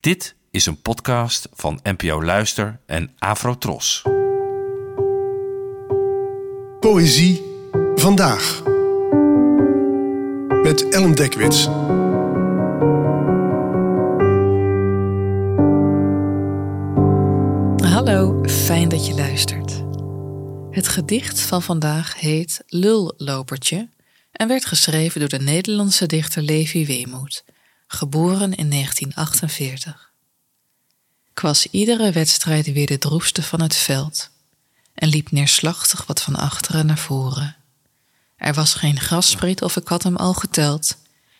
Dit is een podcast van NPO Luister en Afrotros. Poëzie vandaag. Met Ellen Dekwits. Hallo, fijn dat je luistert. Het gedicht van vandaag heet Lullopertje en werd geschreven door de Nederlandse dichter Levi Weemoed, geboren in 1948. Ik was iedere wedstrijd weer de droefste van het veld en liep neerslachtig wat van achteren naar voren. Er was geen grasspriet of ik had hem al geteld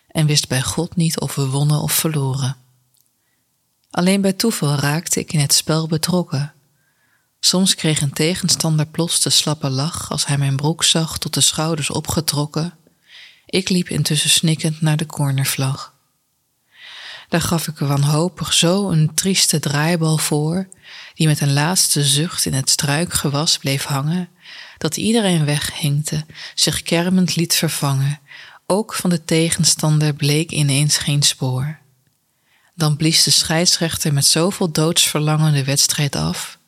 en wist bij God niet of we wonnen of verloren. Alleen bij toeval raakte ik in het spel betrokken. Soms kreeg een tegenstander plots de slappe lach als hij mijn broek zag tot de schouders opgetrokken. Ik liep intussen snikkend naar de cornervlag. Daar gaf ik wanhopig zo een trieste draaibal voor, die met een laatste zucht in het struikgewas bleef hangen, dat iedereen weghinkte, zich kermend liet vervangen, ook van de tegenstander bleek ineens geen spoor. Dan blies de scheidsrechter met zoveel doodsverlangen de wedstrijd af.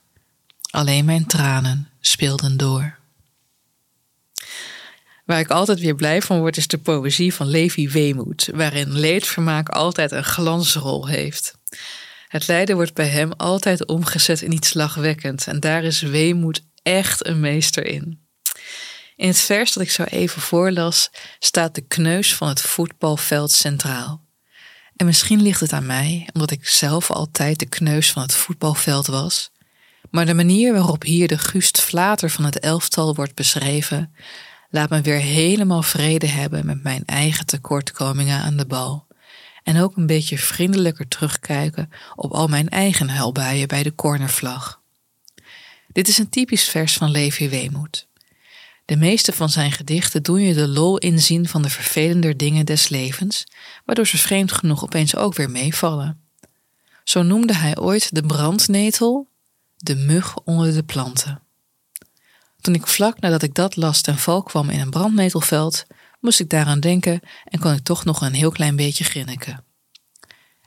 Alleen mijn tranen speelden door. Waar ik altijd weer blij van word, is de poëzie van Levi Weemoed, waarin leedvermaak altijd een glansrol heeft. Het lijden wordt bij hem altijd omgezet in iets lachwekkend, en daar is Weemoed echt een meester in. In het vers dat ik zo even voorlas, staat de kneus van het voetbalveld centraal. En misschien ligt het aan mij, omdat ik zelf altijd de kneus van het voetbalveld was. Maar de manier waarop hier de Gust Vlater van het elftal wordt beschreven, laat me weer helemaal vrede hebben met mijn eigen tekortkomingen aan de bal. En ook een beetje vriendelijker terugkijken op al mijn eigen huilbuien bij de cornervlag. Dit is een typisch vers van Levi Weemoed. De meeste van zijn gedichten doen je de lol inzien van de vervelender dingen des levens, waardoor ze vreemd genoeg opeens ook weer meevallen. Zo noemde hij ooit de brandnetel de mug onder de planten. Toen ik vlak nadat ik dat las ten val kwam in een brandnetelveld, moest ik daaraan denken en kon ik toch nog een heel klein beetje grinniken.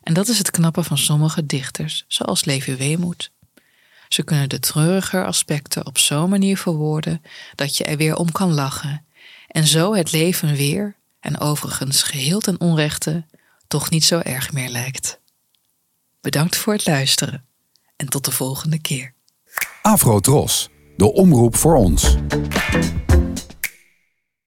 En dat is het knappe van sommige dichters, zoals Levi Weemoed. Ze kunnen de treuriger aspecten op zo'n manier verwoorden dat je er weer om kan lachen en zo het leven weer, en overigens geheel ten onrechte, toch niet zo erg meer lijkt. Bedankt voor het luisteren en tot de volgende keer. Afro Tros, de omroep voor ons.